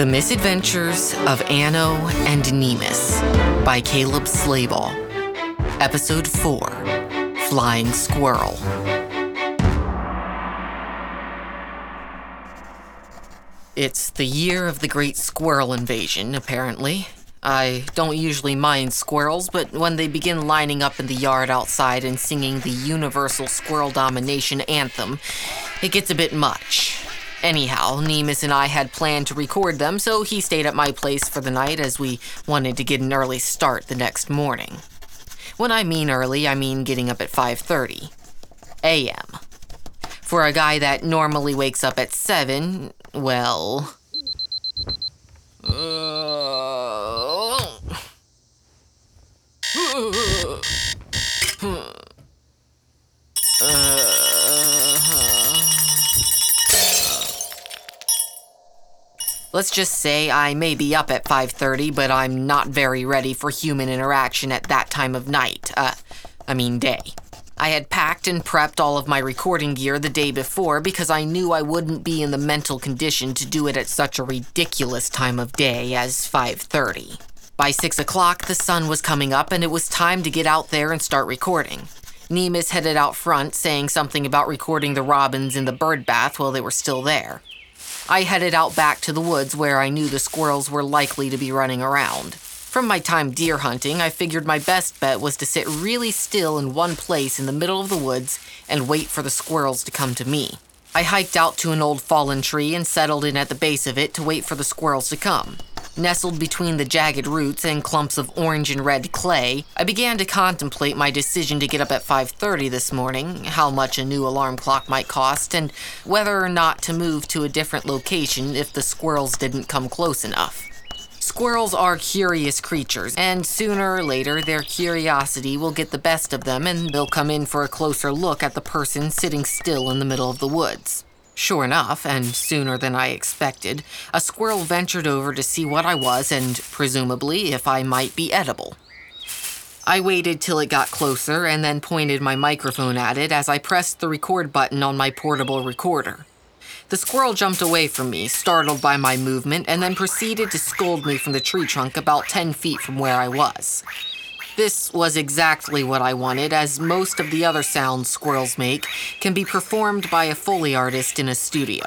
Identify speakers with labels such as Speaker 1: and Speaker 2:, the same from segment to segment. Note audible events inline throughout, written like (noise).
Speaker 1: The Misadventures of Anno and Nemus by Caleb Slayball. Episode 4 Flying Squirrel. It's the year of the Great Squirrel Invasion, apparently. I don't usually mind squirrels, but when they begin lining up in the yard outside and singing the Universal Squirrel Domination Anthem, it gets a bit much. Anyhow, Nemus and I had planned to record them, so he stayed at my place for the night as we wanted to get an early start the next morning. When I mean early, I mean getting up at 5:30 a.m. For a guy that normally wakes up at 7, well, uh, Let's just say I may be up at 5:30, but I'm not very ready for human interaction at that time of night. Uh, I mean day. I had packed and prepped all of my recording gear the day before because I knew I wouldn't be in the mental condition to do it at such a ridiculous time of day as 5:30. By 6 o'clock, the sun was coming up and it was time to get out there and start recording. Nemus headed out front, saying something about recording the robins in the bird bath while they were still there. I headed out back to the woods where I knew the squirrels were likely to be running around. From my time deer hunting, I figured my best bet was to sit really still in one place in the middle of the woods and wait for the squirrels to come to me. I hiked out to an old fallen tree and settled in at the base of it to wait for the squirrels to come. Nestled between the jagged roots and clumps of orange and red clay, I began to contemplate my decision to get up at 5:30 this morning, how much a new alarm clock might cost, and whether or not to move to a different location if the squirrels didn't come close enough. Squirrels are curious creatures, and sooner or later their curiosity will get the best of them and they'll come in for a closer look at the person sitting still in the middle of the woods. Sure enough, and sooner than I expected, a squirrel ventured over to see what I was and, presumably, if I might be edible. I waited till it got closer and then pointed my microphone at it as I pressed the record button on my portable recorder. The squirrel jumped away from me, startled by my movement, and then proceeded to scold me from the tree trunk about 10 feet from where I was. This was exactly what I wanted, as most of the other sounds squirrels make can be performed by a Foley artist in a studio.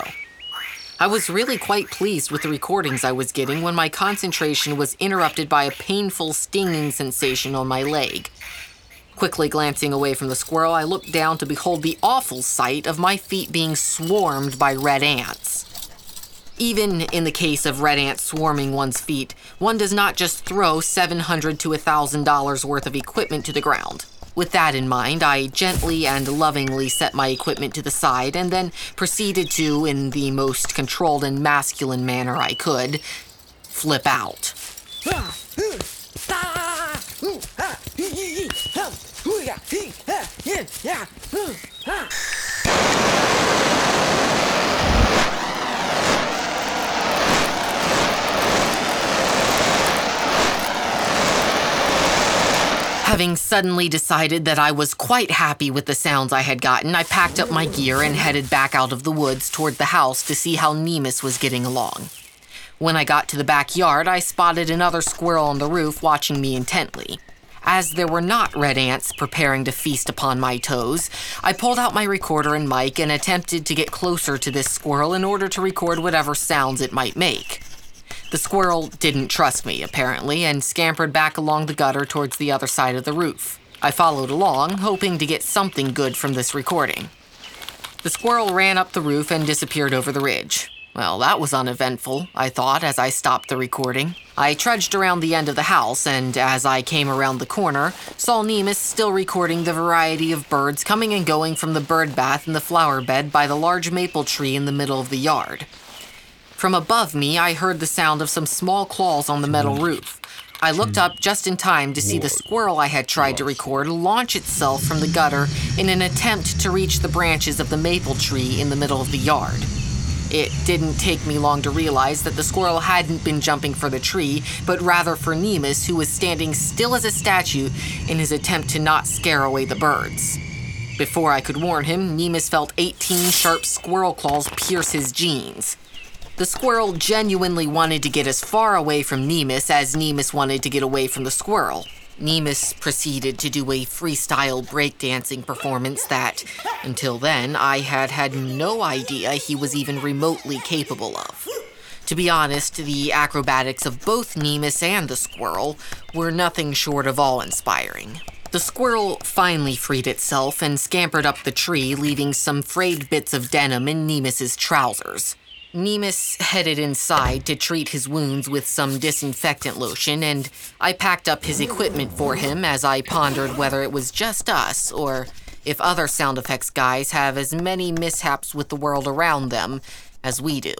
Speaker 1: I was really quite pleased with the recordings I was getting when my concentration was interrupted by a painful stinging sensation on my leg. Quickly glancing away from the squirrel, I looked down to behold the awful sight of my feet being swarmed by red ants. Even in the case of red ants swarming one's feet, one does not just throw 700 to $1,000 worth of equipment to the ground. With that in mind, I gently and lovingly set my equipment to the side and then proceeded to, in the most controlled and masculine manner I could, flip out. (laughs) Having suddenly decided that I was quite happy with the sounds I had gotten, I packed up my gear and headed back out of the woods toward the house to see how Nemus was getting along. When I got to the backyard, I spotted another squirrel on the roof watching me intently. As there were not red ants preparing to feast upon my toes, I pulled out my recorder and mic and attempted to get closer to this squirrel in order to record whatever sounds it might make. The squirrel didn't trust me, apparently, and scampered back along the gutter towards the other side of the roof. I followed along, hoping to get something good from this recording. The squirrel ran up the roof and disappeared over the ridge. Well, that was uneventful, I thought as I stopped the recording. I trudged around the end of the house, and as I came around the corner, saw Nemus still recording the variety of birds coming and going from the bird bath in the flower bed by the large maple tree in the middle of the yard. From above me, I heard the sound of some small claws on the metal roof. I looked up just in time to see the squirrel I had tried to record launch itself from the gutter in an attempt to reach the branches of the maple tree in the middle of the yard. It didn't take me long to realize that the squirrel hadn't been jumping for the tree, but rather for Nemus, who was standing still as a statue in his attempt to not scare away the birds. Before I could warn him, Nemus felt 18 sharp squirrel claws pierce his jeans. The squirrel genuinely wanted to get as far away from Nemus as Nemus wanted to get away from the squirrel. Nemus proceeded to do a freestyle breakdancing performance that, until then, I had had no idea he was even remotely capable of. To be honest, the acrobatics of both Nemus and the squirrel were nothing short of awe inspiring. The squirrel finally freed itself and scampered up the tree, leaving some frayed bits of denim in Nemus's trousers. Nemus headed inside to treat his wounds with some disinfectant lotion, and I packed up his equipment for him as I pondered whether it was just us or if other sound effects guys have as many mishaps with the world around them as we do.